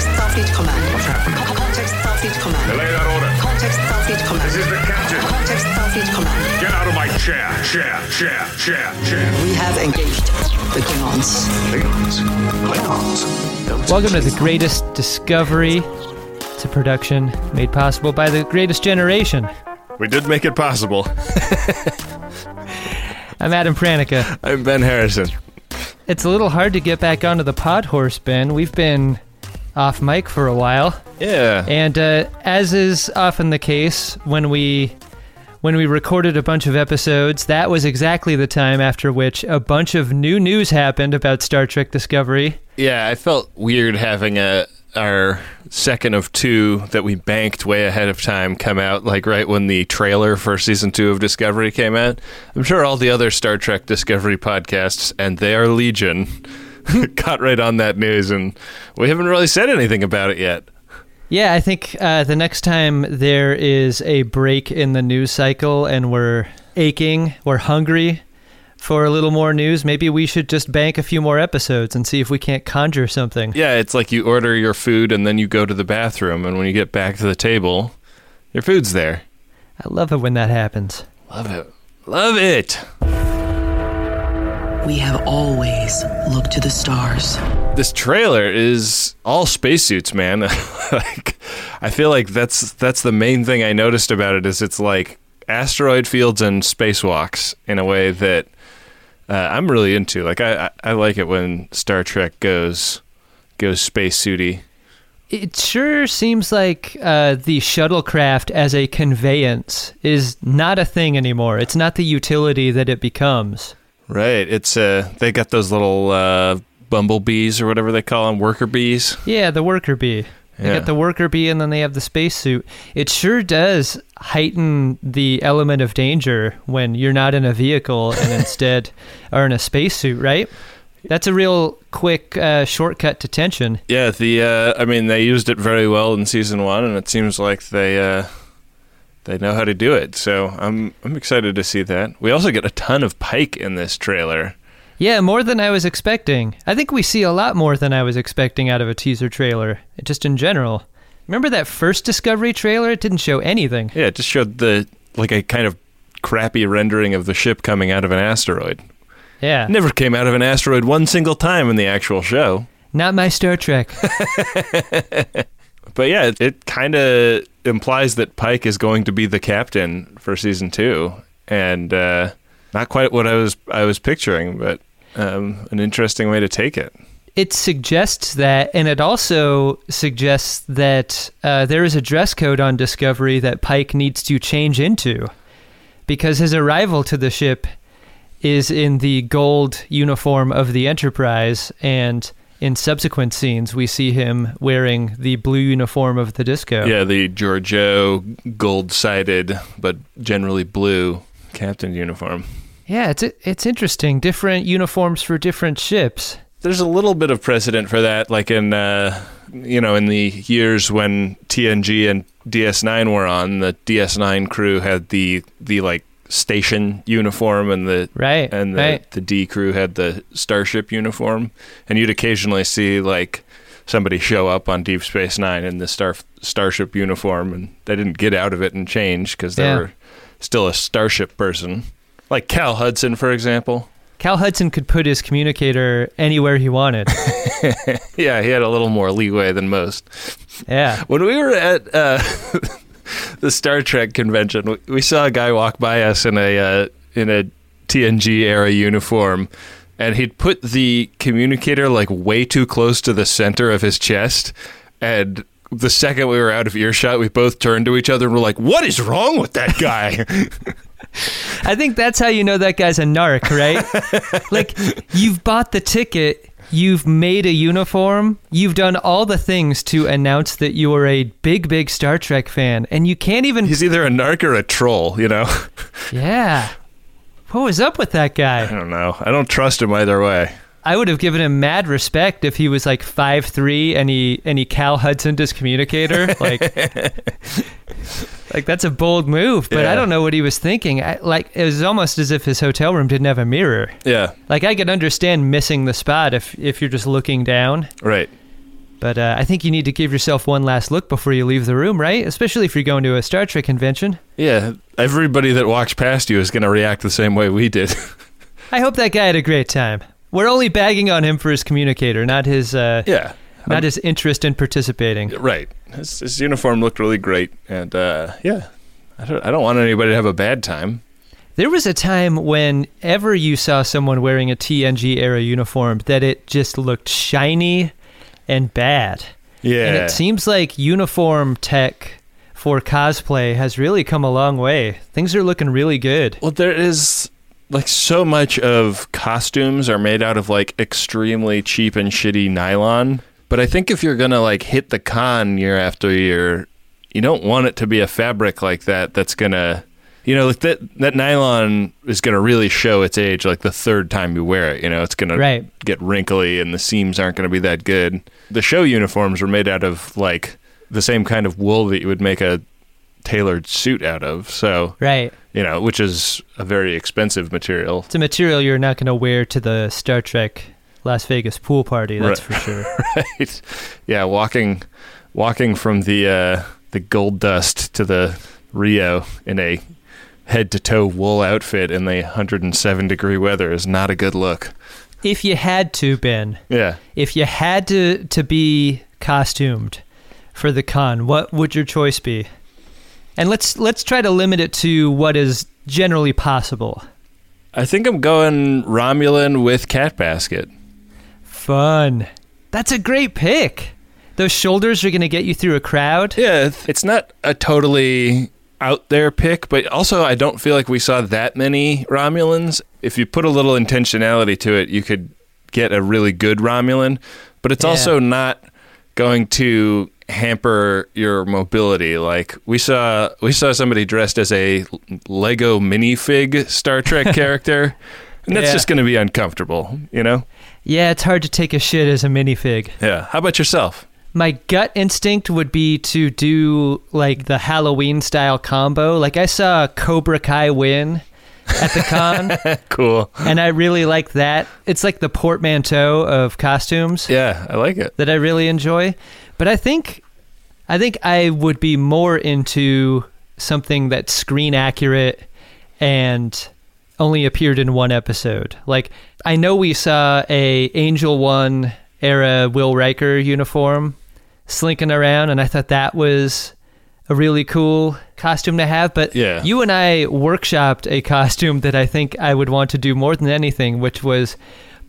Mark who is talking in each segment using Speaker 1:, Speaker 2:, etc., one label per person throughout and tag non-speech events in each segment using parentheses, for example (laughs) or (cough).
Speaker 1: Context Starfleet Command.
Speaker 2: What's happening?
Speaker 1: Co- Context Starfleet Command.
Speaker 2: Relay that order.
Speaker 1: Context Starfleet Command.
Speaker 2: This is the captain.
Speaker 1: Context Starfleet Command.
Speaker 2: Get out of my chair, chair, chair, chair, chair.
Speaker 1: We have engaged the Klingons.
Speaker 2: Klingons. Klingons.
Speaker 3: Welcome to the greatest discovery. It's a production made possible by the greatest generation.
Speaker 4: We did make it possible. (laughs)
Speaker 3: I'm Adam Pranica.
Speaker 4: I'm Ben Harrison.
Speaker 3: It's a little hard to get back onto the pod horse, Ben. We've been off mic for a while,
Speaker 4: Yeah.
Speaker 3: and uh, as is often the case when we when we recorded a bunch of episodes, that was exactly the time after which a bunch of new news happened about Star Trek Discovery.
Speaker 4: Yeah, I felt weird having a our second of two that we banked way ahead of time come out like right when the trailer for season 2 of Discovery came out. I'm sure all the other Star Trek Discovery podcasts and they are legion (laughs) got right on that news and we haven't really said anything about it yet.
Speaker 3: Yeah, I think uh, the next time there is a break in the news cycle and we're aching, we're hungry for a little more news, maybe we should just bank a few more episodes and see if we can't conjure something.
Speaker 4: Yeah, it's like you order your food and then you go to the bathroom and when you get back to the table, your food's there.
Speaker 3: I love it when that happens.
Speaker 4: Love it. Love it.
Speaker 1: We have always looked to the stars.
Speaker 4: this trailer is all spacesuits, man. (laughs) like, I feel like that's that's the main thing I noticed about it is it's like asteroid fields and spacewalks in a way that uh, I'm really into. Like, I, I I like it when Star Trek goes goes spacesuity.
Speaker 3: It sure seems like uh, the shuttlecraft as a conveyance is not a thing anymore. It's not the utility that it becomes.
Speaker 4: Right. It's uh they got those little uh bumblebees or whatever they call them, worker bees.
Speaker 3: Yeah, the worker bee. They
Speaker 4: Yeah.
Speaker 3: got the worker bee and then they have the spacesuit. It sure does heighten the element of danger when you're not in a vehicle and instead (laughs) are in a spacesuit, right? That's a real quick uh, shortcut to tension.
Speaker 4: Yeah, the uh, I mean they used it very well in season one, and it seems like they uh, they know how to do it. So I'm I'm excited to see that. We also get a ton of Pike in this trailer.
Speaker 3: Yeah, more than I was expecting. I think we see a lot more than I was expecting out of a teaser trailer, just in general. Remember that first Discovery trailer? It didn't show anything.
Speaker 4: Yeah, it just showed the like a kind of crappy rendering of the ship coming out of an asteroid.
Speaker 3: Yeah.
Speaker 4: Never came out of an asteroid one single time in the actual show.
Speaker 3: Not my Star Trek. (laughs)
Speaker 4: But yeah, it, it kind of implies that Pike is going to be the captain for season two, and uh, not quite what I was I was picturing, but um, an interesting way to take it.
Speaker 3: it suggests that, and it also suggests that uh, there is a dress code on Discovery that Pike needs to change into, because his arrival to the ship is in the gold uniform of the Enterprise, and in subsequent scenes we see him wearing the blue uniform of the Disco.
Speaker 4: Yeah, the Giorgio gold-sided but generally blue captain uniform.
Speaker 3: yeah, it's it's interesting. Different uniforms for different ships.
Speaker 4: There's a little bit of precedent for that, like in uh, you know in the years when TNG and DS9 were on. The DS9 crew had the the like station uniform, and the
Speaker 3: Right,
Speaker 4: and the,
Speaker 3: right.
Speaker 4: the D crew had the starship uniform. And you'd occasionally see like somebody show up on Deep Space Nine in the star starship uniform, and they didn't get out of it and change because they
Speaker 3: Yeah.
Speaker 4: were still a starship person. Like Cal Hudson, for example.
Speaker 3: Cal Hudson could put his communicator anywhere he wanted. (laughs)
Speaker 4: Yeah, he had a little more leeway than most.
Speaker 3: Yeah.
Speaker 4: When we were at uh, (laughs) (laughs) the Star Trek convention, we, saw a guy walk by us in a uh, in a TNG era uniform, and he'd put the communicator like way too close to the center of his chest, and. The second we were out of earshot, we both turned to each other and were like, "What is wrong with that guy?" (laughs) (laughs)
Speaker 3: I think that's how you know that guy's a narc, right? like, you've bought the ticket, you've made a uniform, you've done all the things to announce that you are a big, big Star Trek fan, and you can't even.
Speaker 4: He's either a narc or a troll, you know.
Speaker 3: yeah. What was up with that guy?
Speaker 4: I don't know. I don't trust him either way.
Speaker 3: I would have given him mad respect if he was like five three and he and he Cal Hudson his communicator. (laughs) Like, like that's a bold move, but
Speaker 4: Yeah.
Speaker 3: I don't know what he was thinking. I, like it was almost as if his hotel room didn't have a mirror.
Speaker 4: Yeah,
Speaker 3: Like I could understand missing the spot if if you're just looking down.
Speaker 4: right.
Speaker 3: But uh, I think you need to give yourself one last look before you leave the room, right? Especially if you're going to a Star Trek convention.
Speaker 4: Yeah, everybody that walks past you is going to react the same way we did. (laughs)
Speaker 3: I hope that guy had a great time. We're only bagging on him for his communicator, not his uh,
Speaker 4: yeah,
Speaker 3: not his interest in participating.
Speaker 4: right. His, his uniform looked really great, and uh, yeah, I don't, I don't want anybody to have a bad time.
Speaker 3: There was a time whenever you saw someone wearing a TNG era uniform that it just looked shiny and bad.
Speaker 4: Yeah,
Speaker 3: And it seems like uniform tech for cosplay has really come a long way. Things are looking really good.
Speaker 4: Well, there is like so much of costumes are made out of like extremely cheap and shitty nylon. But I think if you're gonna like hit the con year after year, you don't want it to be a fabric like that that's gonna you know, like that that nylon is gonna really show its age like the third time you wear it. You know, it's gonna
Speaker 3: Right.
Speaker 4: get wrinkly and the seams aren't gonna be that good. The show uniforms were made out of like the same kind of wool that you would make a tailored suit out of. So
Speaker 3: Right.
Speaker 4: You know, which is a very expensive material.
Speaker 3: It's a material you're not going to wear to the Star Trek Las Vegas pool party, that's
Speaker 4: Right.
Speaker 3: for sure. (laughs)
Speaker 4: right? Yeah, walking walking from the uh, the gold dust to the Rio in a head to toe wool outfit in the 107 degree weather is not a good look.
Speaker 3: if you had to, Ben,
Speaker 4: Yeah.
Speaker 3: if you had to to be costumed for the con, what would your choice be? And let's let's try to limit it to what is generally possible.
Speaker 4: I think I'm going Romulan with Cat Basket.
Speaker 3: Fun. That's a great pick. Those shoulders are going to get you through a crowd.
Speaker 4: Yeah, it's not a totally out there pick, but also I don't feel like we saw that many Romulans. If you put a little intentionality to it, you could get a really good Romulan, but it's
Speaker 3: Yeah.
Speaker 4: also not going to hamper your mobility. Like we saw we saw somebody dressed as a Lego minifig Star Trek (laughs) character. And that's
Speaker 3: Yeah.
Speaker 4: just going to be uncomfortable, you know?
Speaker 3: Yeah, it's hard to take a shit as a minifig.
Speaker 4: Yeah. How about yourself?
Speaker 3: My gut instinct would be to do like the Halloween style combo. Like I saw Cobra Kai win at the con, (laughs)
Speaker 4: Cool.
Speaker 3: and I really like that. It's like the portmanteau of costumes
Speaker 4: Yeah, I like it.
Speaker 3: that I really enjoy. But I think I think I would be more into something that's screen accurate and only appeared in one episode. Like I know we saw a Angel One era Will Riker uniform slinking around, and I thought that was a really cool costume to have. But
Speaker 4: Yeah.
Speaker 3: you and I workshopped a costume that I think I would want to do more than anything, which was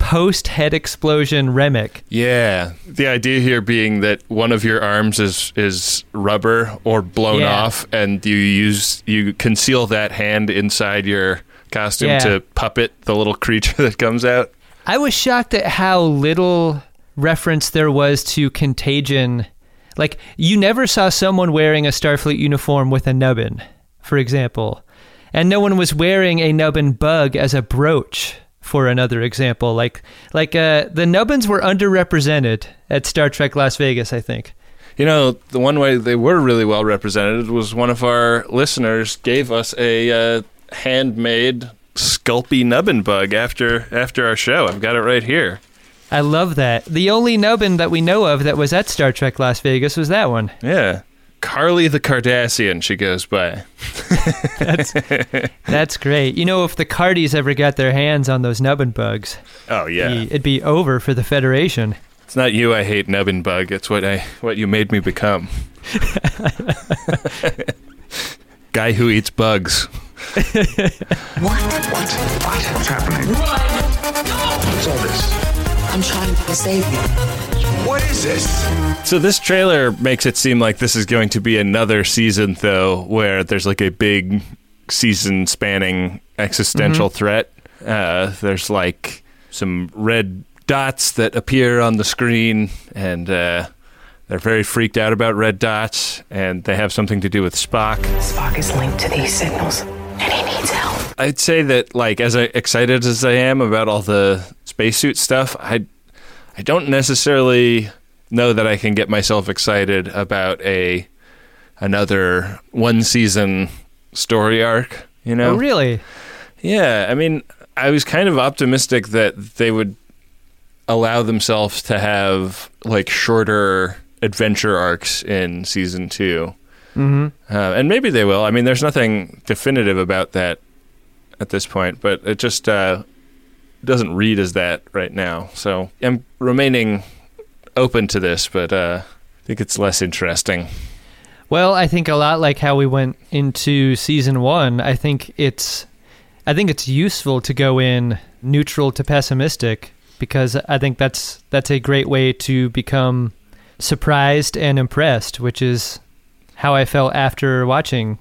Speaker 3: post head explosion Remmick.
Speaker 4: Yeah, the idea here being that one of your arms is is rubber or blown
Speaker 3: Yeah.
Speaker 4: off, and you use you conceal that hand inside your costume
Speaker 3: Yeah.
Speaker 4: to puppet the little creature (laughs) that comes out.
Speaker 3: I was shocked at how little reference there was to contagion. Like, you never saw someone wearing a Starfleet uniform with a nubbin, for example. And no one was wearing a nubbin bug as a brooch, for another example. Like, like uh, the nubbins were underrepresented at Star Trek Las Vegas, I think.
Speaker 4: You know, the one way they were really well represented was one of our listeners gave us a uh, handmade Sculpey nubbin bug after after our show. I've got it right here.
Speaker 3: I love that. The only nubbin that we know of that was at Star Trek Las Vegas was that one.
Speaker 4: Yeah. Carly the Cardassian, she goes by. (laughs)
Speaker 3: That's great. You know, if the Cardis ever got their hands on those nubbin bugs,
Speaker 4: Oh yeah.
Speaker 3: be- it'd be over for the Federation.
Speaker 4: It's not you I hate nubbin bug. It's what I what you made me become. (laughs) Guy who eats bugs.
Speaker 2: What? What? What? What's happening? What? What's all this?
Speaker 1: I'm trying to save you.
Speaker 2: What is this?
Speaker 4: So this trailer makes it seem like this is going to be another season though where there's like a big season spanning existential threat. Uh, there's like some red dots that appear on the screen and uh, they're very freaked out about red dots and they have something to do with Spock.
Speaker 1: Spock is linked to these signals, and he needs help.
Speaker 4: I'd say that like as excited as I am about all the spacesuit stuff, I I don't necessarily know that I can get myself excited about a another one season story arc, you know?
Speaker 3: Oh, really?
Speaker 4: Yeah, I mean, I was kind of optimistic that they would allow themselves to have like shorter adventure arcs in season 2 mm-hmm. uh, and maybe they will. I mean, there's nothing definitive about that at this point, but it just uh, doesn't read as that right now. So I'm remaining open to this, but uh, I think it's less interesting.
Speaker 3: Well, I think a lot like how we went into season one. I think it's, I think it's useful to go in neutral to pessimistic because I think that's that's a great way to become surprised and impressed, which is how I felt after watching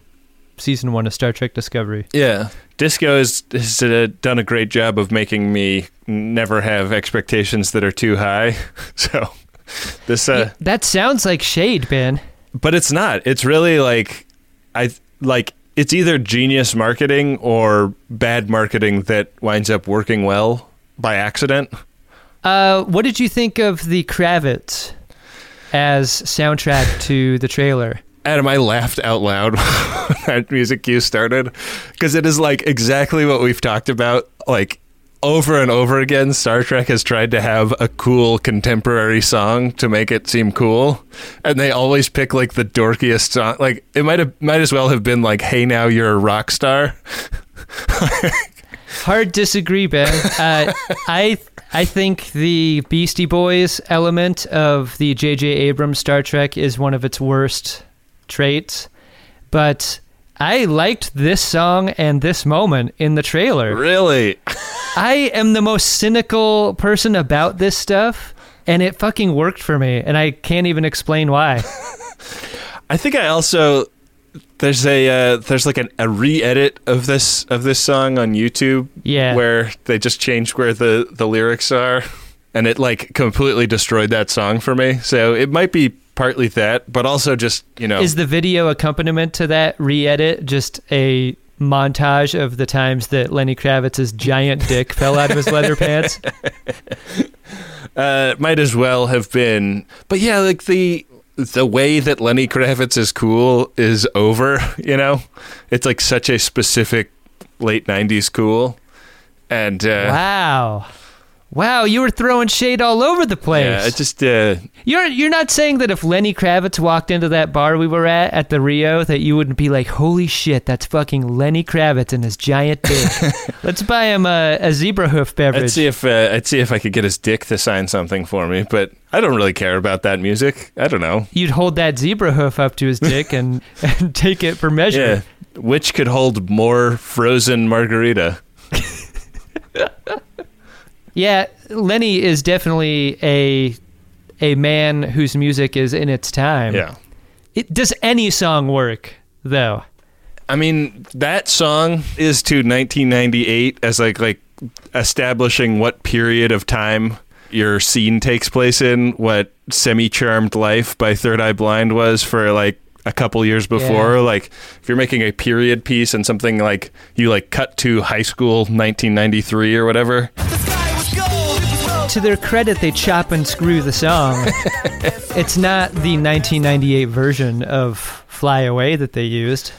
Speaker 3: season one of Star Trek Discovery.
Speaker 4: Yeah, Disco has, has uh, done a great job of making me never have expectations that are too high. (laughs) So this, uh,
Speaker 3: that sounds like shade, Ben
Speaker 4: but it's not. It's really like I like it's either genius marketing or bad marketing that winds up working well by accident.
Speaker 3: Uh, what did you think of the Kravitz as soundtrack to the trailer?
Speaker 4: Adam, I laughed out loud (laughs) when that music cue started because it is like exactly what we've talked about, like over and over again, Star Trek has tried to have a cool contemporary song to make it seem cool, and they always pick like the dorkiest song. Like it might have might as well have been like, "Hey, now you're a rock star." (laughs)
Speaker 3: Hard disagree, Ben. Uh, (laughs) I I think the Beastie Boys element of the J.J. Abrams Star Trek is one of its worst traits, but I liked this song and this moment in the trailer.
Speaker 4: Really? (laughs)
Speaker 3: I am the most cynical person about this stuff, and it fucking worked for me, and I can't even explain why. (laughs)
Speaker 4: I think I also there's a uh, there's like an, a re-edit of this of this song on YouTube.
Speaker 3: Yeah,
Speaker 4: where they just changed where the the lyrics are, and it like completely destroyed that song for me. So it might be partly that, but also just you know,
Speaker 3: is the video accompaniment to that re-edit just a montage of the times that Lenny Kravitz's giant dick (laughs) fell out of his leather pants? (laughs)
Speaker 4: Uh, might as well have been, but yeah, like the the way that Lenny Kravitz is cool is over. (laughs) You know, it's like such a specific late '90s cool, and uh,
Speaker 3: wow. Wow, you were throwing shade all over the place.
Speaker 4: Yeah, just uh,
Speaker 3: you're you're not saying that if Lenny Kravitz walked into that bar we were at at the Rio that you wouldn't be like, holy shit, that's fucking Lenny Kravitz and his giant dick. (laughs) Let's buy him a, a zebra hoof beverage.
Speaker 4: I'd see if uh, I'd see if I could get his dick to sign something for me, but I don't really care about that music. I don't know.
Speaker 3: You'd hold that zebra hoof up to his (laughs) dick and and take it for measure.
Speaker 4: Yeah, which could hold more frozen margarita. (laughs)
Speaker 3: Yeah, Lenny is definitely a a man whose music is in its time.
Speaker 4: Yeah.
Speaker 3: It, does any song work though?
Speaker 4: I mean, that song is to 1998 as like like establishing what period of time your scene takes place in, what semi-charmed life by Third Eye Blind was for like a couple years before yeah. like if you're making a period piece and something like you like cut to high school 1993 or whatever
Speaker 3: to their credit, they chop and screw the song. (laughs) it's not the 1998 version of "Fly Away" that they used.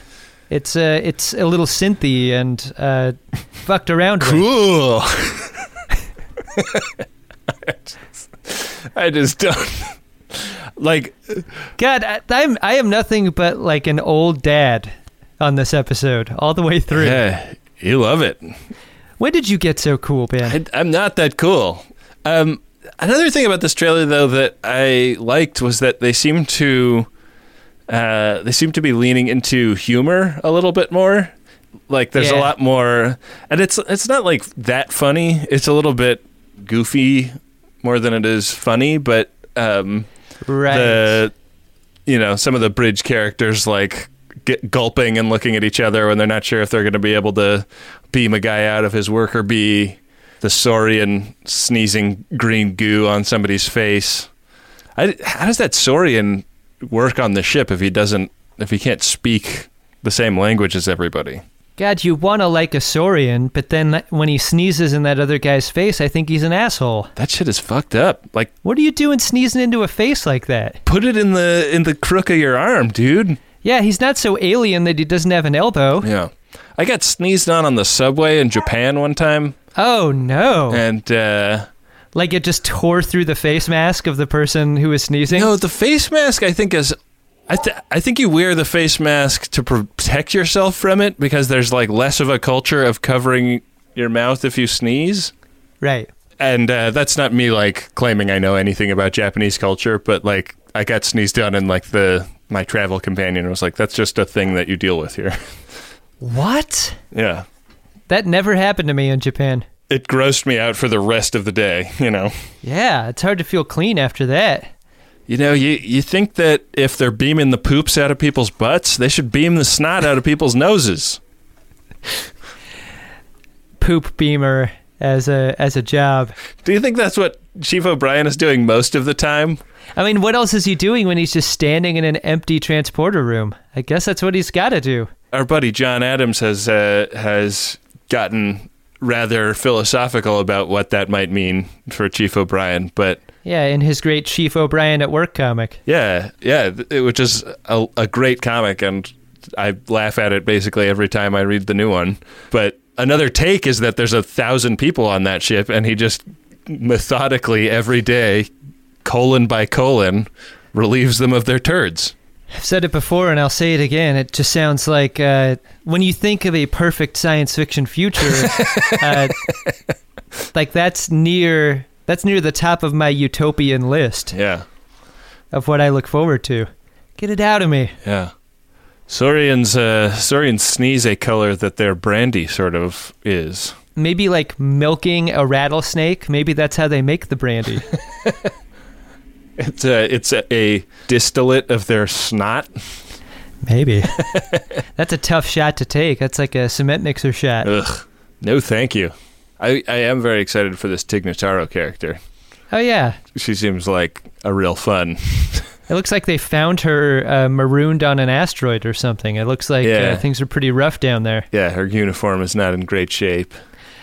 Speaker 3: It's a uh, it's a little synthy and uh, (laughs) fucked around.
Speaker 4: Cool. (laughs) I just don't like.
Speaker 3: God, I, I'm I am nothing but like an old dad on this episode all the way through.
Speaker 4: Yeah, you love it.
Speaker 3: When did you get so cool, Ben?
Speaker 4: I, am not that cool. Um, another thing about this trailer, though, that I liked was that they seem to uh, they seem to be leaning into humor a little bit more. Like there's yeah. a lot more, and it's it's not like that funny. It's a little bit goofy more than it is funny, but um,
Speaker 3: right.
Speaker 4: the you know some of the bridge characters like gulping and looking at each other when they're not sure if they're going to be able to beam a guy out of his work or be the Saurian sneezing green goo on somebody's face. I, how does that Saurian work on the ship if he doesn't if he can't speak the same language as everybody?
Speaker 3: God, you want to like a Saurian, but then when he sneezes in that other guy's face, I think he's an asshole.
Speaker 4: That shit is fucked up. Like,
Speaker 3: what are you doing sneezing into a face like that?
Speaker 4: Put it in the in the crook of your arm, dude.
Speaker 3: Yeah, he's not so alien that he doesn't have an elbow.
Speaker 4: Yeah. I got sneezed on on the subway in Japan one time.
Speaker 3: Oh no!
Speaker 4: And uh,
Speaker 3: Like it just tore through the face mask of the person who was sneezing.
Speaker 4: No, the face mask I think is I th- I think you wear the face mask to protect yourself from it because there's like less of a culture of covering your mouth if you sneeze.
Speaker 3: Right.
Speaker 4: And uh, that's not me like claiming I know anything about Japanese culture, but like I got sneezed on and like the my travel companion was like that's just a thing that you deal with here.
Speaker 3: What?
Speaker 4: yeah.
Speaker 3: That never happened to me in Japan.
Speaker 4: It grossed me out for the rest of the day, you know.
Speaker 3: Yeah, it's hard to feel clean after that.
Speaker 4: You know, you, you think that if they're beaming the poops out of people's butts, they should beam the snot out of people's noses.
Speaker 3: Poop beamer as a as a job.
Speaker 4: Do you think that's what Chief O'Brien is doing most of the time?
Speaker 3: I mean, what else is he doing when he's just standing in an empty transporter room? I guess that's what he's got to do.
Speaker 4: Our buddy John Adams has uh, has gotten rather philosophical about what that might mean for Chief O'Brien, but
Speaker 3: Yeah, in his great Chief O'Brien at Work comic.
Speaker 4: yeah, yeah, which is a, a great comic, and I laugh at it basically every time I read the new one. But another take is that there's a thousand people on that ship, and he just methodically every day, colon by colon, relieves them of their turds.
Speaker 3: I've said it before and I'll say it again. It just sounds like uh, when you think of a perfect science fiction future, (laughs) uh, like that's near that's near the top of my utopian list
Speaker 4: Yeah,
Speaker 3: of what I look forward to. Get it out of me.
Speaker 4: yeah. Saurians, uh, Saurians sneeze a color that their brandy sort of is.
Speaker 3: Maybe like milking a rattlesnake. Maybe that's how they make the brandy. (laughs)
Speaker 4: It's a, it's a, a distillate of their snot.
Speaker 3: Maybe. (laughs) that's a tough shot to take. That's like a cement mixer shot.
Speaker 4: Ugh. No, thank you. I, I am very excited for this Tig Notaro character.
Speaker 3: Oh yeah.
Speaker 4: She seems like a real fun. (laughs)
Speaker 3: It looks like they found her uh, marooned on an asteroid or something. It looks like
Speaker 4: Yeah.
Speaker 3: uh, things are pretty rough down there.
Speaker 4: Yeah, her uniform is not in great shape.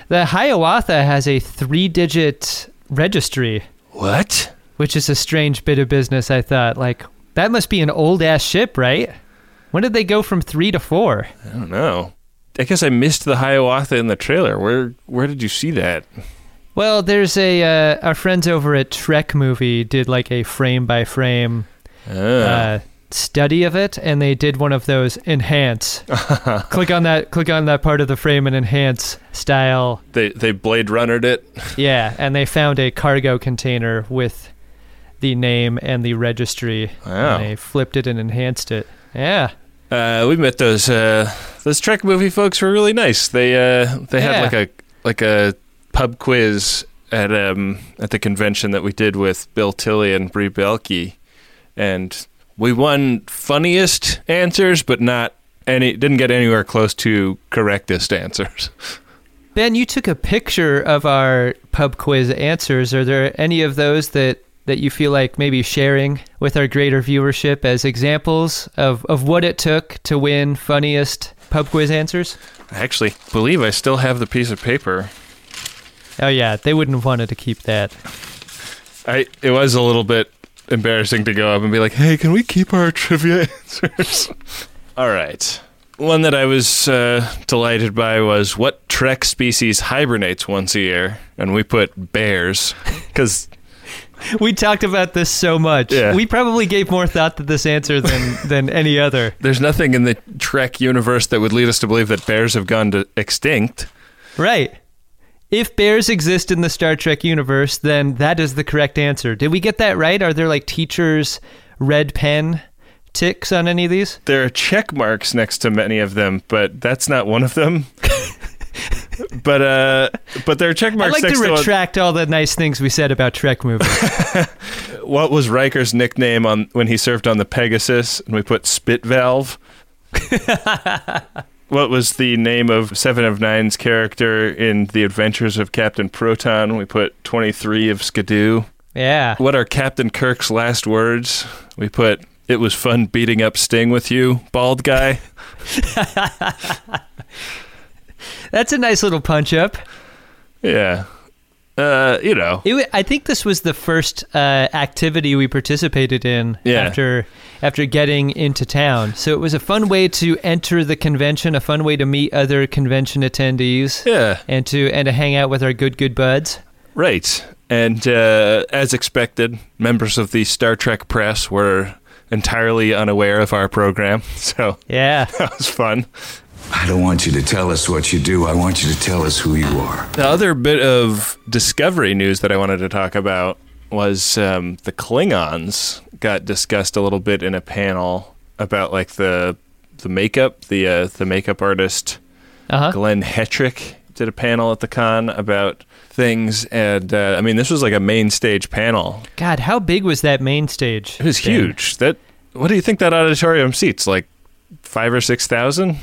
Speaker 3: The Hiawatha has a three-digit registry,
Speaker 4: What?
Speaker 3: Which is a strange bit of business. I thought, like, that must be an old-ass ship, right? When did they go from three to four?
Speaker 4: I don't know. I guess I missed the Hiawatha in the trailer. Where where did you see that?
Speaker 3: Well, there's a uh, our friends over at Trek Movie did like a frame-by-frame
Speaker 4: Ah.
Speaker 3: uh, study of it, and they did one of those enhance. (laughs) click on that. Click on that part of the frame and enhance style.
Speaker 4: they they Blade Runnered it.
Speaker 3: Yeah, and they found a cargo container with the name and the registry.
Speaker 4: Wow.
Speaker 3: And they flipped it and enhanced it. Yeah.
Speaker 4: Uh, we met those uh, those Trek movie folks were really nice. They uh, they
Speaker 3: Yeah.
Speaker 4: had like a like a pub quiz at um at the convention that we did with Bill Tilley and Brie Belke, and we won funniest answers, but not any didn't get anywhere close to correctest answers.
Speaker 3: Ben, you took a picture of our pub quiz answers. Are there any of those that, that you feel like maybe sharing with our greater viewership as examples of, of what it took to win funniest pub quiz answers?
Speaker 4: I actually believe I still have the piece of paper.
Speaker 3: Oh, yeah, they wouldn't have wanted to keep that.
Speaker 4: I it was a little bit embarrassing to go up and be like, "Hey, can we keep our (laughs) trivia answers?" (laughs) All right. One that I was uh, delighted by was what Trek species hibernates once a year, and we put bears (laughs) because (laughs)
Speaker 3: We talked about this so much.
Speaker 4: Yeah.
Speaker 3: We probably gave more thought to this answer than, (laughs) than any other.
Speaker 4: there's nothing in the Trek universe that would lead us to believe that bears have gone to extinct.
Speaker 3: Right. If bears exist in the Star Trek universe, then that is the correct answer. Did we get that right? Are there like teachers' red pen ticks on any of these?
Speaker 4: There are check marks next to many of them, but that's not one of them. (laughs) (laughs) but uh, but there are check
Speaker 3: I'd like
Speaker 4: next
Speaker 3: to
Speaker 4: to
Speaker 3: retract all the nice things we said about Trek movies. (laughs)
Speaker 4: what was Riker's nickname on when he served on the Pegasus? And we put Spit Valve. (laughs) what was the name of Seven of Nine's character in The Adventures of Captain Proton? We put 23 of Skidoo.
Speaker 3: yeah.
Speaker 4: What are Captain Kirk's last words? We put, It was fun beating up Sting with you, bald guy.
Speaker 3: That's a nice little punch up.
Speaker 4: yeah. Uh, you know.
Speaker 3: It, I think this was the first uh, activity we participated in
Speaker 4: Yeah.
Speaker 3: after after getting into town. So it was a fun way to enter the convention, a fun way to meet other convention attendees,
Speaker 4: Yeah.
Speaker 3: and to and to hang out with our good good buds.
Speaker 4: Right. And uh, as expected, members of the Star Trek press were entirely unaware of our program. (laughs) So
Speaker 3: Yeah.
Speaker 4: that was fun.
Speaker 2: I don't want you to tell us what you do. I want you to tell us who you are.
Speaker 4: The other bit of Discovery news that I wanted to talk about was um, the Klingons got discussed a little bit in a panel about like the the makeup. The uh, the makeup artist
Speaker 3: Uh huh.
Speaker 4: Glenn Hetrick did a panel at the con about things, and uh, I mean this was like a main stage panel.
Speaker 3: God, how big was that main stage?
Speaker 4: It was
Speaker 3: Ben?
Speaker 4: huge. That what do you think that auditorium seats? Like five or six thousand?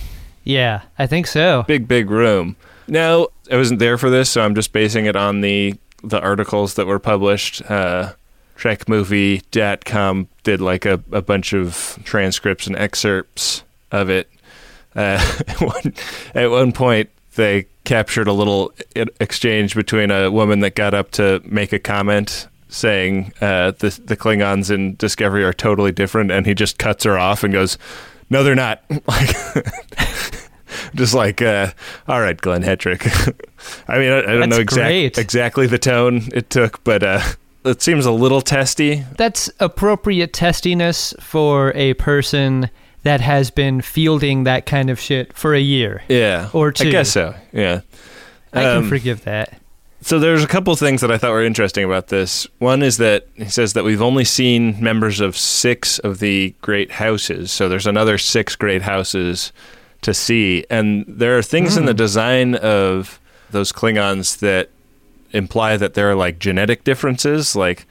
Speaker 3: Yeah, I think so.
Speaker 4: big big room. Now i wasn't there for this so i'm just basing it on the the articles that were published. Uh trekmovie.com did like a, a bunch of transcripts and excerpts of it. Uh, (laughs) at, one, at one point they captured a little exchange between a woman that got up to make a comment saying uh, the, the klingons in discovery are totally different and he just cuts her off and goes no they're not (laughs) like (laughs) just like, uh, all right, Glenn Hetrick. (laughs) I mean, I, I don't
Speaker 3: That's
Speaker 4: know exact,
Speaker 3: great.
Speaker 4: exactly the tone it took, but uh, it seems a little testy.
Speaker 3: That's appropriate testiness for a person that has been fielding that kind of shit for a year.
Speaker 4: Yeah,
Speaker 3: Or two.
Speaker 4: I guess so. Yeah.
Speaker 3: I
Speaker 4: Um,
Speaker 3: can forgive that.
Speaker 4: So there's a couple things that I thought were interesting about this. One is that he says that we've only seen members of six of the great houses. So there's another six great houses to see, and there are things in the design of those Klingons that imply that there are like genetic differences. Like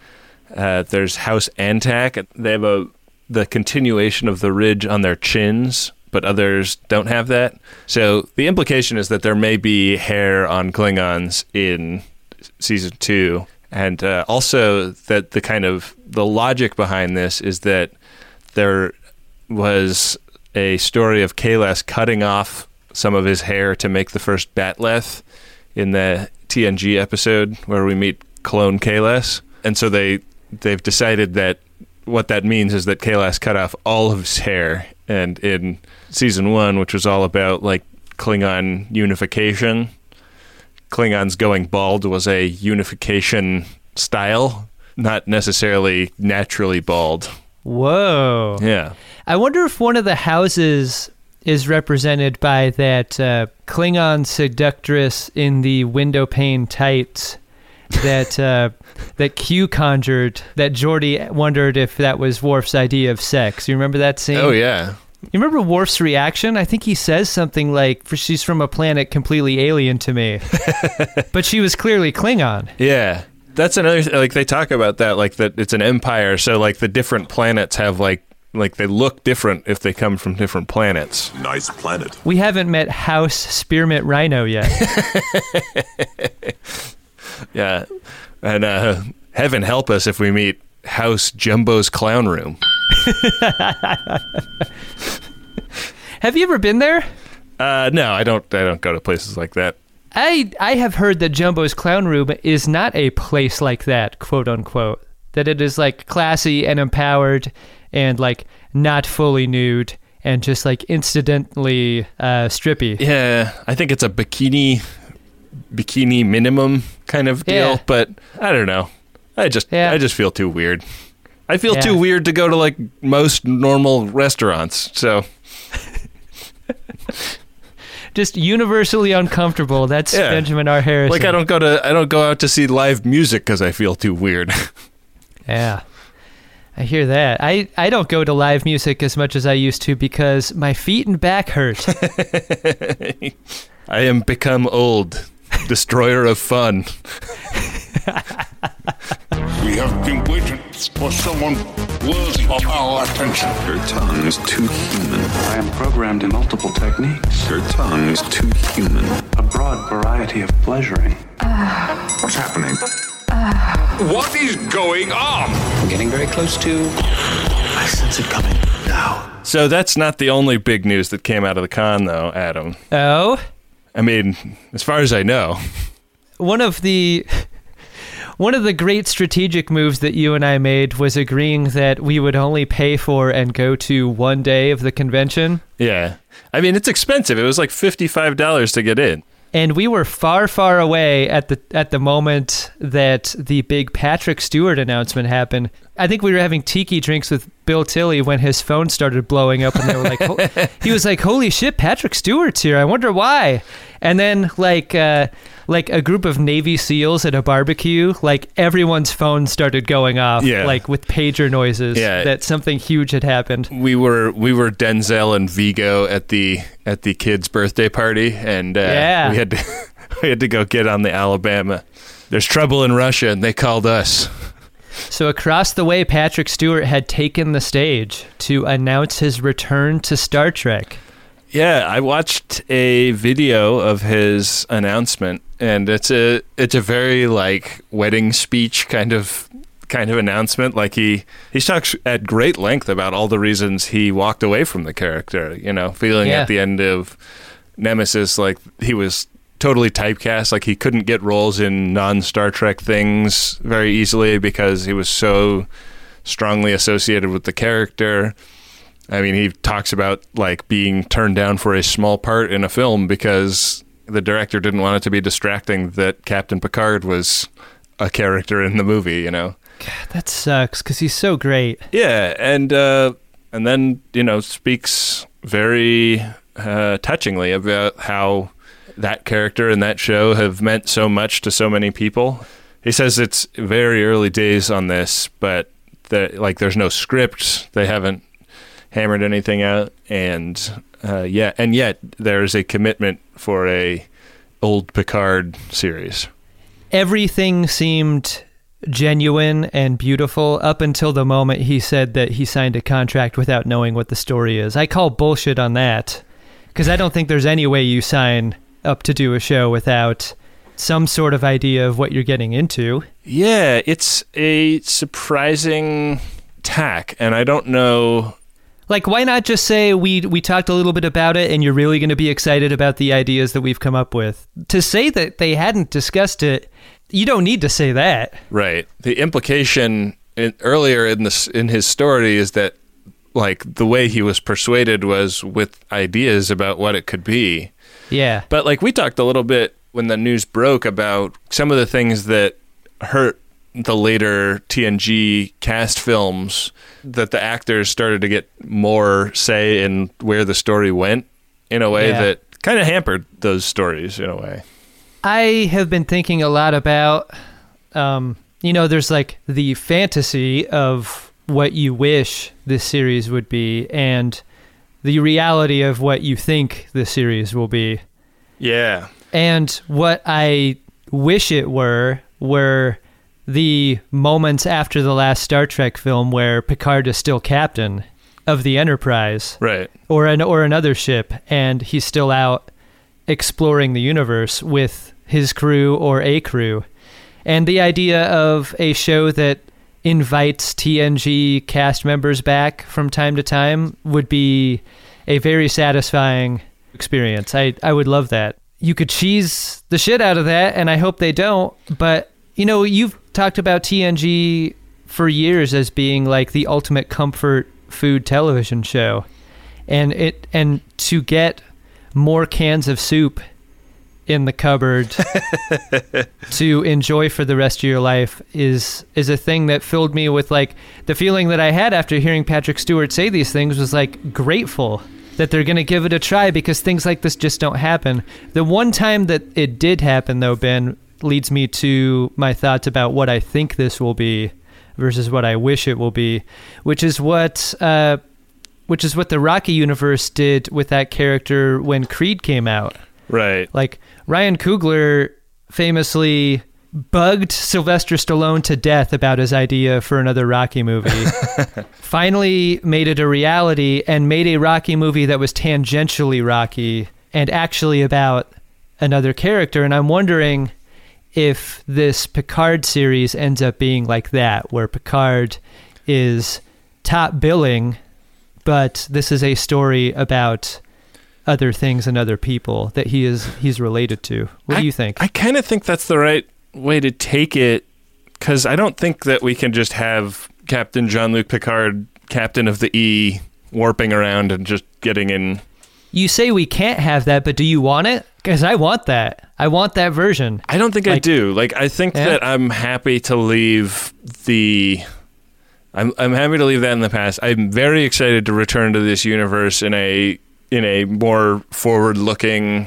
Speaker 4: uh, there's House Antak. They have a the continuation of the ridge on their chins, but others don't have that. So the implication is that there may be hair on Klingons in season two, and uh, also that the kind of the logic behind this is that there was a story of Kahless cutting off some of his hair to make the first bat'leth in the TNG episode where we meet clone Kahless, and so they they've decided that what that means is that Kahless cut off all of his hair, and in season one, which was all about like Klingon unification, Klingons going bald was a unification style, not necessarily naturally bald.
Speaker 3: Whoa.
Speaker 4: Yeah.
Speaker 3: I wonder if one of the houses is represented by that uh, Klingon seductress in the window pane tights that uh, that Q conjured. That Geordi wondered if that was Worf's idea of sex. You remember that scene?
Speaker 4: Oh yeah.
Speaker 3: You remember Worf's reaction? I think he says something like, "For she's from a planet completely alien to me," (laughs) but she was clearly Klingon.
Speaker 4: Yeah. That's another like they talk about that like that it's an empire so like the different planets have like like they look different if they come from different planets.
Speaker 5: Nice planet.
Speaker 3: We haven't met House Spearmint Rhino yet. (laughs)
Speaker 4: Yeah. And uh heaven help us if we meet House Jumbo's clown room. (laughs)
Speaker 3: Have you ever been there?
Speaker 4: Uh no, I don't I don't go to places like that.
Speaker 3: I I have heard that Jumbo's Clown Room is not a place like that, quote unquote. That it is like classy and empowered and like not fully nude and just like incidentally uh, strippy.
Speaker 4: Yeah, I think it's a bikini bikini minimum kind of deal,
Speaker 3: Yeah.
Speaker 4: but I don't know. I just
Speaker 3: Yeah.
Speaker 4: I just feel too weird. I feel
Speaker 3: Yeah.
Speaker 4: too weird to go to like most normal restaurants. So (laughs)
Speaker 3: Just universally uncomfortable. That's
Speaker 4: Yeah.
Speaker 3: Benjamin R. Harris.
Speaker 4: like I don't go to I don't go out to see live music cuz I feel too weird. (laughs)
Speaker 3: Yeah. I hear that. I, I don't go to live music as much as I used to because my feet and back hurt. (laughs)
Speaker 4: I am become old, destroyer of fun.
Speaker 5: We have been waiting for someone worthy of our attention.
Speaker 2: Your tongue's too human.
Speaker 6: I am programmed in multiple techniques,
Speaker 2: Your tongue's too human.
Speaker 6: a broad variety of pleasuring.
Speaker 2: What's happening?
Speaker 5: What is going on?
Speaker 7: I'm getting very close to.
Speaker 2: I sense it coming now.
Speaker 4: So that's not the only big news that came out of the con though, Adam.
Speaker 3: oh?
Speaker 4: I mean, as far as I know.
Speaker 3: one of the (laughs) one of the great strategic moves that you and I made was agreeing that we would only pay for and go to one day of the convention.
Speaker 4: Yeah. I mean, it's expensive. It was like $55 to get in.
Speaker 3: and we were far, far away at the at the moment that the big Patrick Stewart announcement happened. I think we were having tiki drinks with Bill Tilley when his phone started blowing up, and they were like, (laughs) he was like, "Holy shit, Patrick Stewart's here! I wonder why." And then like uh, like a group of Navy SEALs at a barbecue, like everyone's phone started going off,
Speaker 4: Yeah.
Speaker 3: like with pager noises
Speaker 4: Yeah.
Speaker 3: that something huge had happened.
Speaker 4: we were we were Denzel and Viggo at the at the kid's birthday party, and uh,
Speaker 3: Yeah.
Speaker 4: we had to (laughs) we had to go get on the Alabama. There's trouble in Russia, and they called us.
Speaker 3: So across the way, Patrick Stewart had taken the stage to announce his return to Star Trek.
Speaker 4: Yeah, I watched a video of his announcement, and it's a it's a very like wedding speech kind of kind of announcement. Like he he talks at great length about all the reasons he walked away from the character. You know, feeling
Speaker 3: Yeah.
Speaker 4: at the end of Nemesis like he was totally typecast. Like he couldn't get roles in non Star Trek things very easily because he was so strongly associated with the character. I mean, he talks about like being turned down for a small part in a film because the director didn't want it to be distracting that Captain Picard was a character in the movie, you know.
Speaker 3: That sucks because he's so great.
Speaker 4: Yeah, and uh, and then you know speaks very uh, touchingly about how that character and that show have meant so much to so many people. He says it's very early days on this, but that like there's no script. They haven't hammered anything out, and uh, yeah, and yet there's a commitment for a old Picard series.
Speaker 3: Everything seemed genuine and beautiful up until the moment he said that he signed a contract without knowing what the story is. I call bullshit on that because I don't think there's any way you sign up to do a show without some sort of idea of what you're getting into.
Speaker 4: Yeah, it's a surprising tack, and I don't know
Speaker 3: Like, why not just say we we talked a little bit about it, and you're really going to be excited about the ideas that we've come up with? To say that they hadn't discussed it, you don't need to say that.
Speaker 4: Right. The implication in, earlier in this in his story is that like the way he was persuaded was with ideas about what it could be.
Speaker 3: Yeah,
Speaker 4: But like we talked a little bit when the news broke about some of the things that hurt the later TNG cast films that the actors started to get more say in where the story went in a way
Speaker 3: Yeah.
Speaker 4: that kind of hampered those stories in a way.
Speaker 3: I have been thinking a lot about, um, you know, there's like the fantasy of what you wish this series would be, and the reality of what you think the series will be.
Speaker 4: Yeah.
Speaker 3: And what I wish it were were the moments after the last Star Trek film where Picard is still captain of the Enterprise
Speaker 4: Right.
Speaker 3: or an or another ship and he's still out exploring the universe with his crew or a crew. And the idea of a show that invites TNG cast members back from time to time would be a very satisfying experience. I I would love that. You could cheese the shit out of that and I hope they don't, but you know, you've talked about TNG for years as being like the ultimate comfort food television show. And it and to get more cans of soup in the cupboard (laughs) to enjoy for the rest of your life is is a thing that filled me with like the feeling that I had after hearing Patrick Stewart say these things was like grateful that they're going to give it a try because things like this just don't happen. The one time that it did happen though, Ben, leads me to my thoughts about what I think this will be versus what I wish it will be, which is what uh, which is what the Rocky universe did with that character when Creed came out.
Speaker 4: Right.
Speaker 3: Like Ryan Coogler famously bugged Sylvester Stallone to death about his idea for another Rocky movie. (laughs) Finally made it a reality and made a Rocky movie that was tangentially Rocky and actually about another character and I'm wondering if this Picard series ends up being like that where Picard is top billing but this is a story about other things and other people that he is he's related to. What
Speaker 4: I-
Speaker 3: do you think?
Speaker 4: I kind of think that's the right way to take it because I don't think that we can just have Captain Jean Luc Picard, captain of the E, warping around and just getting in.
Speaker 3: you say we can't have that, but do you want it? Because I want that. I want that version.
Speaker 4: I don't think I do. Like I think
Speaker 3: Yeah?
Speaker 4: that I'm happy to leave the I'm I'm happy to leave that in the past. I'm very excited to return to this universe in a in a more forward-looking
Speaker 3: Yeah,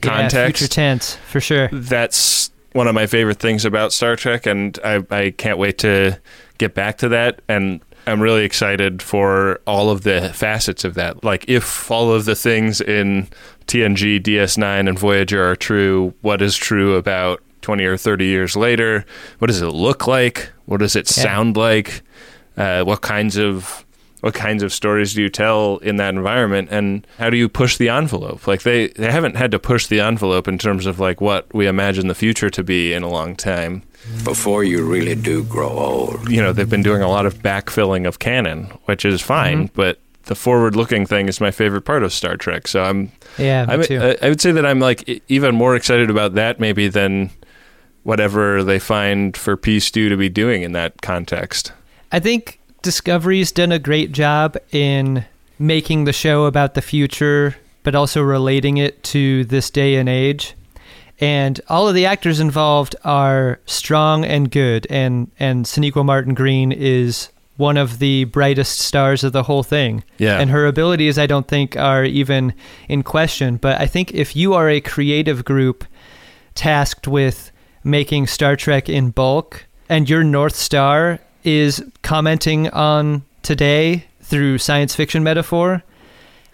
Speaker 4: context.
Speaker 3: future tense for sure.
Speaker 4: That's one of my favorite things about Star Trek and I I can't wait to get back to that and I'm really excited for all of the facets of that. Like if all of the things in TNG, DS9 and Voyager are true, what is true about 20 or 30 years later? What does it look like? What does it
Speaker 3: Yeah.
Speaker 4: sound like? Uh, what kinds of what kinds of stories do you tell in that environment and how do you push the envelope like they, they haven't had to push the envelope in terms of like what we imagine the future to be in a long time
Speaker 2: Before you really do grow old.
Speaker 4: you know they've been doing a lot of backfilling of canon which is fine mm-hmm. but the forward looking thing is my favorite part of star trek so i'm
Speaker 3: Yeah, me
Speaker 4: I'm,
Speaker 3: too.
Speaker 4: I, I would say that i'm like even more excited about that maybe than whatever they find for p2 to be doing in that context
Speaker 3: I think Discovery's done a great job in making the show about the future, but also relating it to this day and age. And all of the actors involved are strong and good, and and Sonequa Martin Green is one of the brightest stars of the whole thing.
Speaker 4: Yeah.
Speaker 3: And her abilities, I don't think, are even in question. But I think if you are a creative group tasked with making Star Trek in bulk, and your North Star is commenting on today through science fiction metaphor,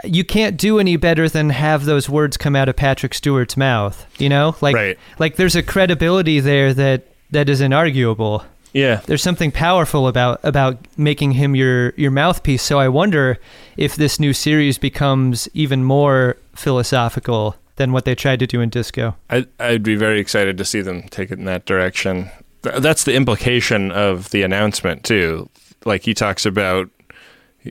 Speaker 3: you can't do any better than have those words come out of Patrick Stewart's mouth. You know, like
Speaker 4: Right.
Speaker 3: like there's a credibility there that that is inarguable.
Speaker 4: yeah
Speaker 3: There's something powerful about about making him your your mouthpiece. So I wonder if this new series becomes even more philosophical than what they tried to do in Disco.
Speaker 4: I, I'd be very excited to see them take it in that direction. Th- That's the implication of the announcement too. Like he talks about,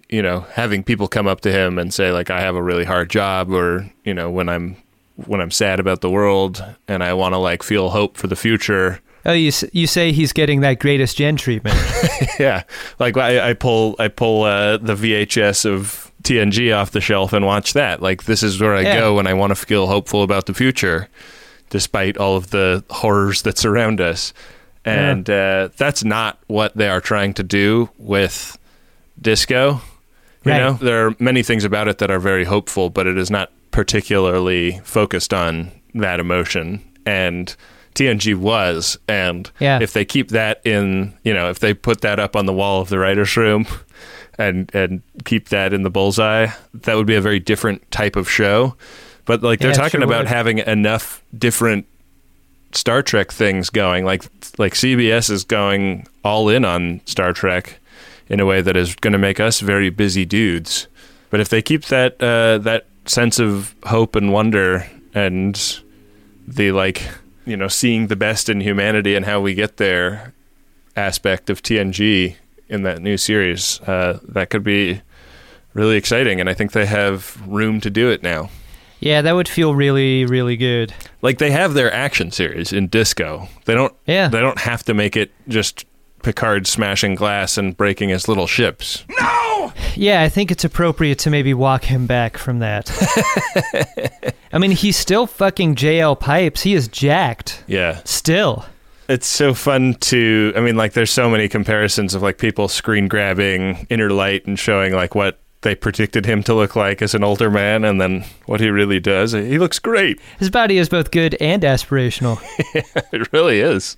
Speaker 4: you know, having people come up to him and say like, "I have a really hard job," or you know, when I'm when I'm sad about the world and I want to like feel hope for the future.
Speaker 3: Oh, you you say he's getting that greatest gen treatment. (laughs)
Speaker 4: yeah, like I, I pull I pull uh, the VHS of TNG off the shelf and watch that. Like this is where I
Speaker 3: Yeah.
Speaker 4: go when I want to feel hopeful about the future, despite all of the horrors that surround us. And uh, that's not what they are trying to do with disco. You
Speaker 3: Right.
Speaker 4: know, there are many things about it that are very hopeful, but it is not particularly focused on that emotion. And TNG was, and
Speaker 3: Yeah.
Speaker 4: if they keep that in, you know, if they put that up on the wall of the writers' room, and and keep that in the bullseye, that would be a very different type of show. But like they're
Speaker 3: Yeah,
Speaker 4: talking
Speaker 3: sure
Speaker 4: about
Speaker 3: would.
Speaker 4: having enough different Star Trek things going. Like like CBS is going all in on Star Trek in a way that is going to make us very busy dudes. But if they keep that uh, that sense of hope and wonder and the like, you know, seeing the best in humanity and how we get there aspect of TNG in that new series, uh, that could be really exciting. And I think they have room to do it now.
Speaker 3: Yeah, that would feel really really good.
Speaker 4: like they have their action series in disco they don't
Speaker 3: Yeah.
Speaker 4: they don't have to make it just picard smashing glass and breaking his little ships No.
Speaker 3: Yeah, I think it's appropriate to maybe walk him back from that. (laughs) I mean, he's still fucking JL Pipes. He is jacked.
Speaker 4: yeah
Speaker 3: Still.
Speaker 4: it's so fun to i mean like there's so many comparisons of like people screen grabbing inner light and showing like what they predicted him to look like as an older man and then what he really does he looks great
Speaker 3: His body is both good and aspirational. (laughs)
Speaker 4: it really is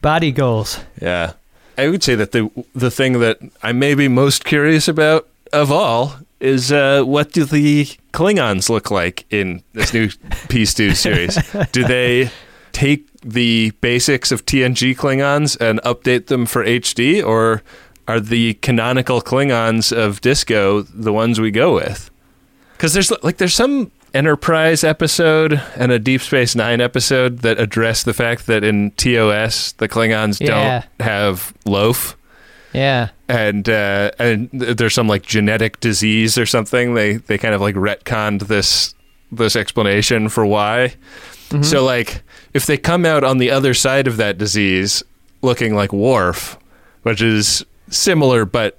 Speaker 3: Body goals.
Speaker 4: Yeah. I would say that the the thing that I may be most curious about of all is uh, what do the Klingons look like in this new (laughs) Peace 2 series? Do they take the basics of TNG Klingons and update them for HD, or are the canonical Klingons of Disco the ones we go with? Because there's like there's some Enterprise episode and a Deep Space Nine episode that address the fact that in TOS the Klingons
Speaker 3: Yeah.
Speaker 4: don't have loaf,
Speaker 3: Yeah.
Speaker 4: and uh, and there's some like genetic disease or something. They they kind of like retconned this this explanation for why. So like if they come out on the other side of that disease looking like Worf, which is similar but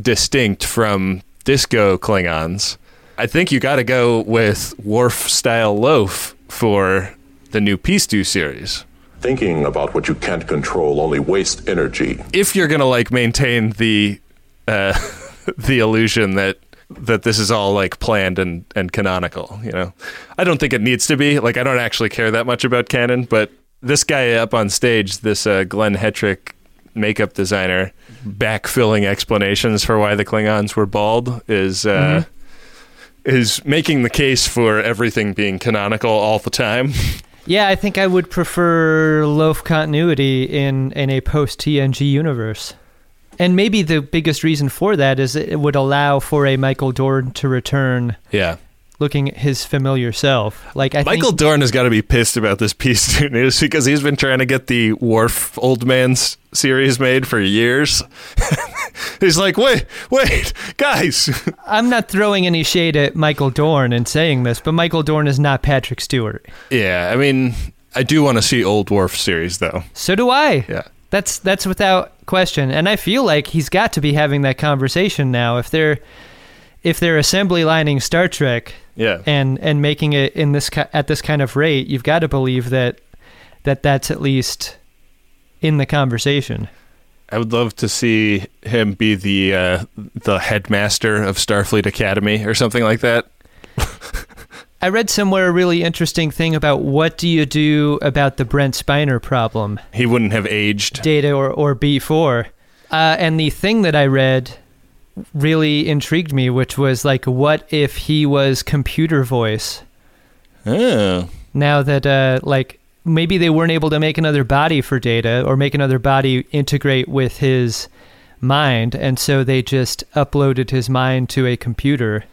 Speaker 4: distinct from disco Klingons. I think you got to go with Worf style loaf for the new Peace Do series.
Speaker 7: Thinking about what you can't control only wastes energy.
Speaker 4: If you're gonna like maintain the uh, (laughs) the illusion that that this is all like planned and, and canonical, you know, I don't think it needs to be. Like, I don't actually care that much about canon, but this guy up on stage, this uh, Glenn Hetrick makeup designer, backfilling explanations for why the Klingons were bald is uh, is making the case for everything being canonical all the time. (laughs)
Speaker 3: Yeah, I think I would prefer loaf continuity in in a post TNG universe. And maybe the biggest reason for that is it would allow for a Michael Dorn to return
Speaker 4: yeah.
Speaker 3: Looking at his familiar self. Like I
Speaker 4: Michael
Speaker 3: think,
Speaker 4: Dorn has got to be pissed about this piece (laughs) of news because he's been trying to get the Worf Old Man's series made for years. (laughs) he's like, wait, wait, guys. (laughs)
Speaker 3: I'm not throwing any shade at Michael Dorn in saying this, but Michael Dorn is not Patrick Stewart.
Speaker 4: yeah, I mean, I do want to see Old Worf series though.
Speaker 3: So do I.
Speaker 4: Yeah.
Speaker 3: That's that's without question. And I feel like he's got to be having that conversation now if they're if they're assembly lining Star Trek
Speaker 4: Yeah.
Speaker 3: and and making it in this at this kind of rate, you've got to believe that that that's at least in the conversation.
Speaker 4: I would love to see him be the uh, the headmaster of Starfleet Academy or something like that. (laughs)
Speaker 3: I read somewhere a really interesting thing about what do you do about the Brent Spiner problem,
Speaker 4: He wouldn't have aged.
Speaker 3: data or, or B4. Uh, and the thing that I read really intrigued me, which was like, what if he was computer voice?
Speaker 4: Oh.
Speaker 3: Now that, uh, like, maybe they weren't able to make another body for data or make another body integrate with his mind. And so they just uploaded his mind to a computer.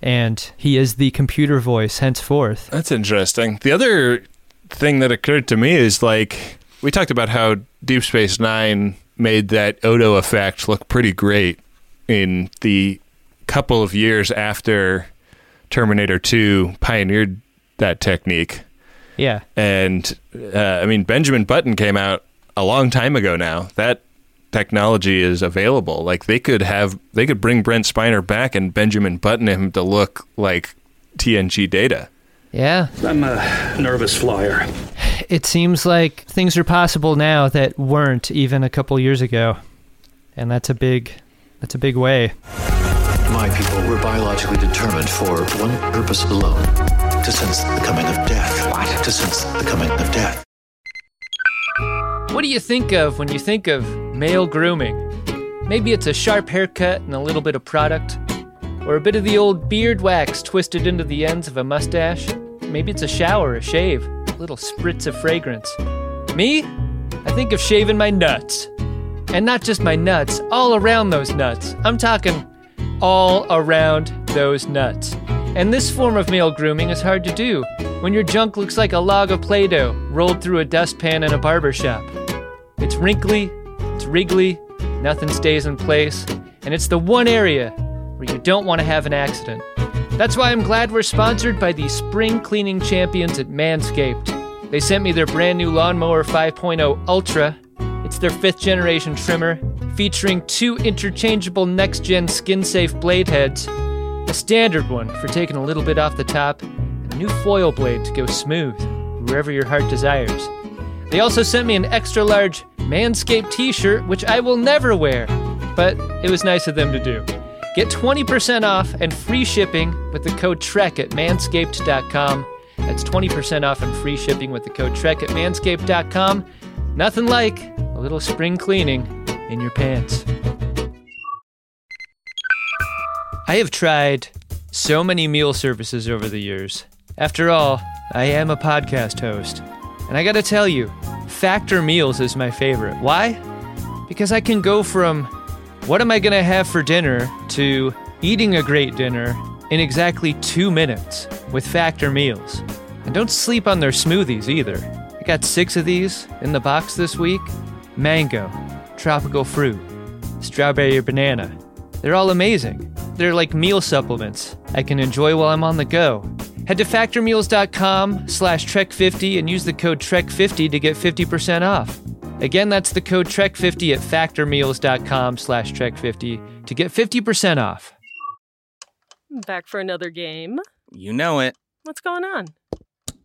Speaker 3: And he is the computer voice henceforth.
Speaker 4: That's interesting. The other thing that occurred to me is like we talked about how Deep Space Nine made that Odo effect look pretty great in the couple of years after Terminator 2 pioneered that technique.
Speaker 3: Yeah.
Speaker 4: And uh, I mean, Benjamin Button came out a long time ago now. That technology is available. Like they could have, they could bring Brent Spiner back and Benjamin Button him to look like TNG data.
Speaker 3: Yeah.
Speaker 8: I'm a nervous flyer.
Speaker 3: It seems like things are possible now that weren't even a couple years ago. And that's a big that's a big way.
Speaker 9: My people were biologically determined for one purpose alone to sense the coming of death. What? To sense the coming of death.
Speaker 3: What do you think of when you think of male grooming? Maybe it's a sharp haircut and a little bit of product, or a bit of the old beard wax twisted into the ends of a mustache. Maybe it's a shower, a shave, a little spritz of fragrance. Me? I think of shaving my nuts. And not just my nuts, all around those nuts. I'm talking all around those nuts. And this form of male grooming is hard to do when your junk looks like a log of Play Doh rolled through a dustpan in a barber shop. It's wrinkly, it's wriggly, nothing stays in place, and it's the one area where you don't want to have an accident. That's why I'm glad we're sponsored by the spring cleaning champions at Manscaped. They sent me their brand new Lawnmower 5.0 Ultra. It's their fifth generation trimmer, featuring two interchangeable next gen skin safe blade heads, a standard one for taking a little bit off the top, and a new foil blade to go smooth wherever your heart desires. They also sent me an extra large Manscaped t shirt, which I will never wear, but it was nice of them to do. Get 20% off and free shipping with the code TREK at manscaped.com. That's 20% off and free shipping with the code TREK at manscaped.com. Nothing like a little spring cleaning in your pants. I have tried so many meal services over the years. After all, I am a podcast host. And I gotta tell you, Factor Meals is my favorite. Why? Because I can go from what am I gonna have for dinner to eating a great dinner in exactly two minutes with Factor Meals. And don't sleep on their smoothies either. I got six of these in the box this week mango, tropical fruit, strawberry or banana. They're all amazing. They're like meal supplements I can enjoy while I'm on the go. Head to factormeals.com slash trek50 and use the code trek50 to get 50% off. Again, that's the code trek50 at factormeals.com slash trek50 to get 50% off.
Speaker 10: Back for another game.
Speaker 11: You know it.
Speaker 10: What's going on?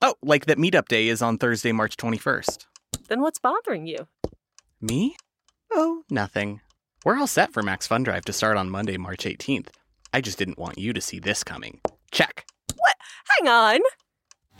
Speaker 10: Oh, like that meetup day is on Thursday, March 21st.
Speaker 11: Then what's bothering you?
Speaker 10: Me? Oh, nothing. We're all set for Max Fun Drive to start on Monday, March 18th. I just didn't want you to see this coming. Check.
Speaker 11: What? Hang on.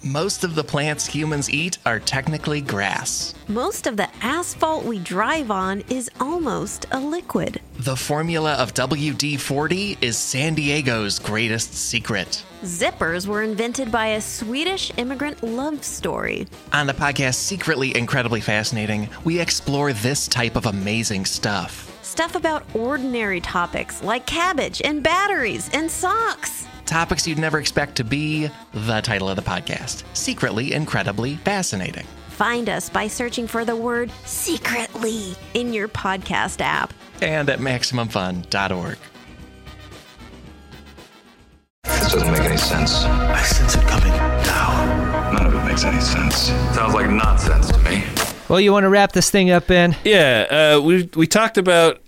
Speaker 12: Most of the plants humans eat are technically grass.
Speaker 13: Most of the asphalt we drive on is almost a liquid.
Speaker 12: The formula of WD 40 is San Diego's greatest secret.
Speaker 13: Zippers were invented by a Swedish immigrant love story.
Speaker 12: On the podcast Secretly Incredibly Fascinating, we explore this type of amazing stuff.
Speaker 13: Stuff about ordinary topics like cabbage and batteries and socks.
Speaker 12: Topics you'd never expect to be the title of the podcast Secretly Incredibly Fascinating.
Speaker 13: Find us by searching for the word secretly in your podcast app
Speaker 12: and at MaximumFun.org.
Speaker 2: This doesn't make any sense.
Speaker 9: I sense it coming now.
Speaker 2: None of it makes any sense. Sounds like nonsense to me.
Speaker 3: Well, you want to wrap this thing up, Ben?
Speaker 4: Yeah, uh, we we talked about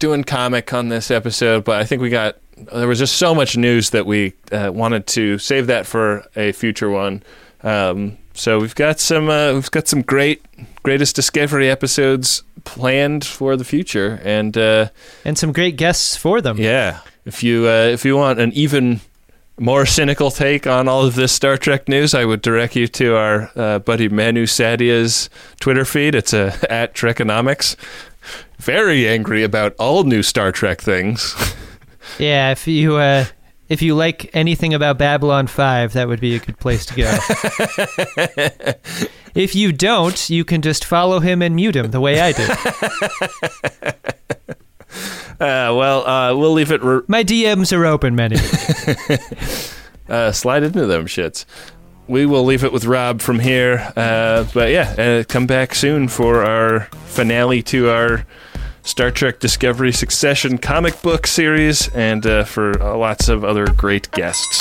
Speaker 4: doing comic on this episode, but I think we got there was just so much news that we uh, wanted to save that for a future one. Um, so we've got some uh, we've got some great greatest discovery episodes planned for the future, and uh,
Speaker 3: and some great guests for them.
Speaker 4: Yeah, if you uh, if you want an even more cynical take on all of this Star Trek news, I would direct you to our uh, buddy Manu Saadia's Twitter feed. It's uh, (laughs) at Trekonomics. Very angry about all new Star Trek things. (laughs)
Speaker 3: yeah, if you uh, if you like anything about Babylon Five, that would be a good place to go. (laughs) if you don't, you can just follow him and mute him the way I did. (laughs)
Speaker 4: Uh, well, uh, we'll leave it. Re-
Speaker 3: My DMs are open, Manny. (laughs)
Speaker 4: uh, slide into them shits. We will leave it with Rob from here. Uh, but yeah, uh, come back soon for our finale to our Star Trek Discovery Succession comic book series and uh, for lots of other great guests.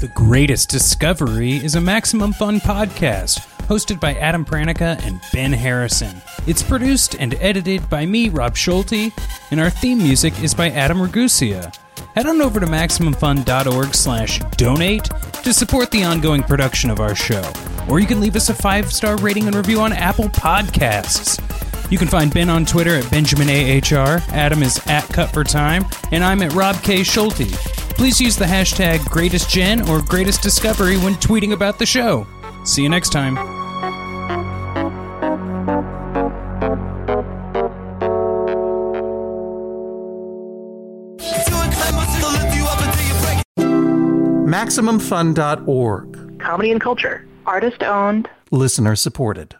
Speaker 14: The Greatest Discovery is a Maximum Fun podcast hosted by Adam Pranica and Ben Harrison. It's produced and edited by me, Rob Schulte, and our theme music is by Adam Ragusea. Head on over to MaximumFun.org slash donate to support the ongoing production of our show. Or you can leave us a five-star rating and review on Apple Podcasts. You can find Ben on Twitter at Benjamin AHR, Adam is at Cut for Time, and I'm at Rob K. Schulte. Please use the hashtag GreatestGen or GreatestDiscovery when tweeting about the show. See you next time.
Speaker 15: MaximumFun.org.
Speaker 16: Comedy and culture. Artist owned.
Speaker 15: Listener supported.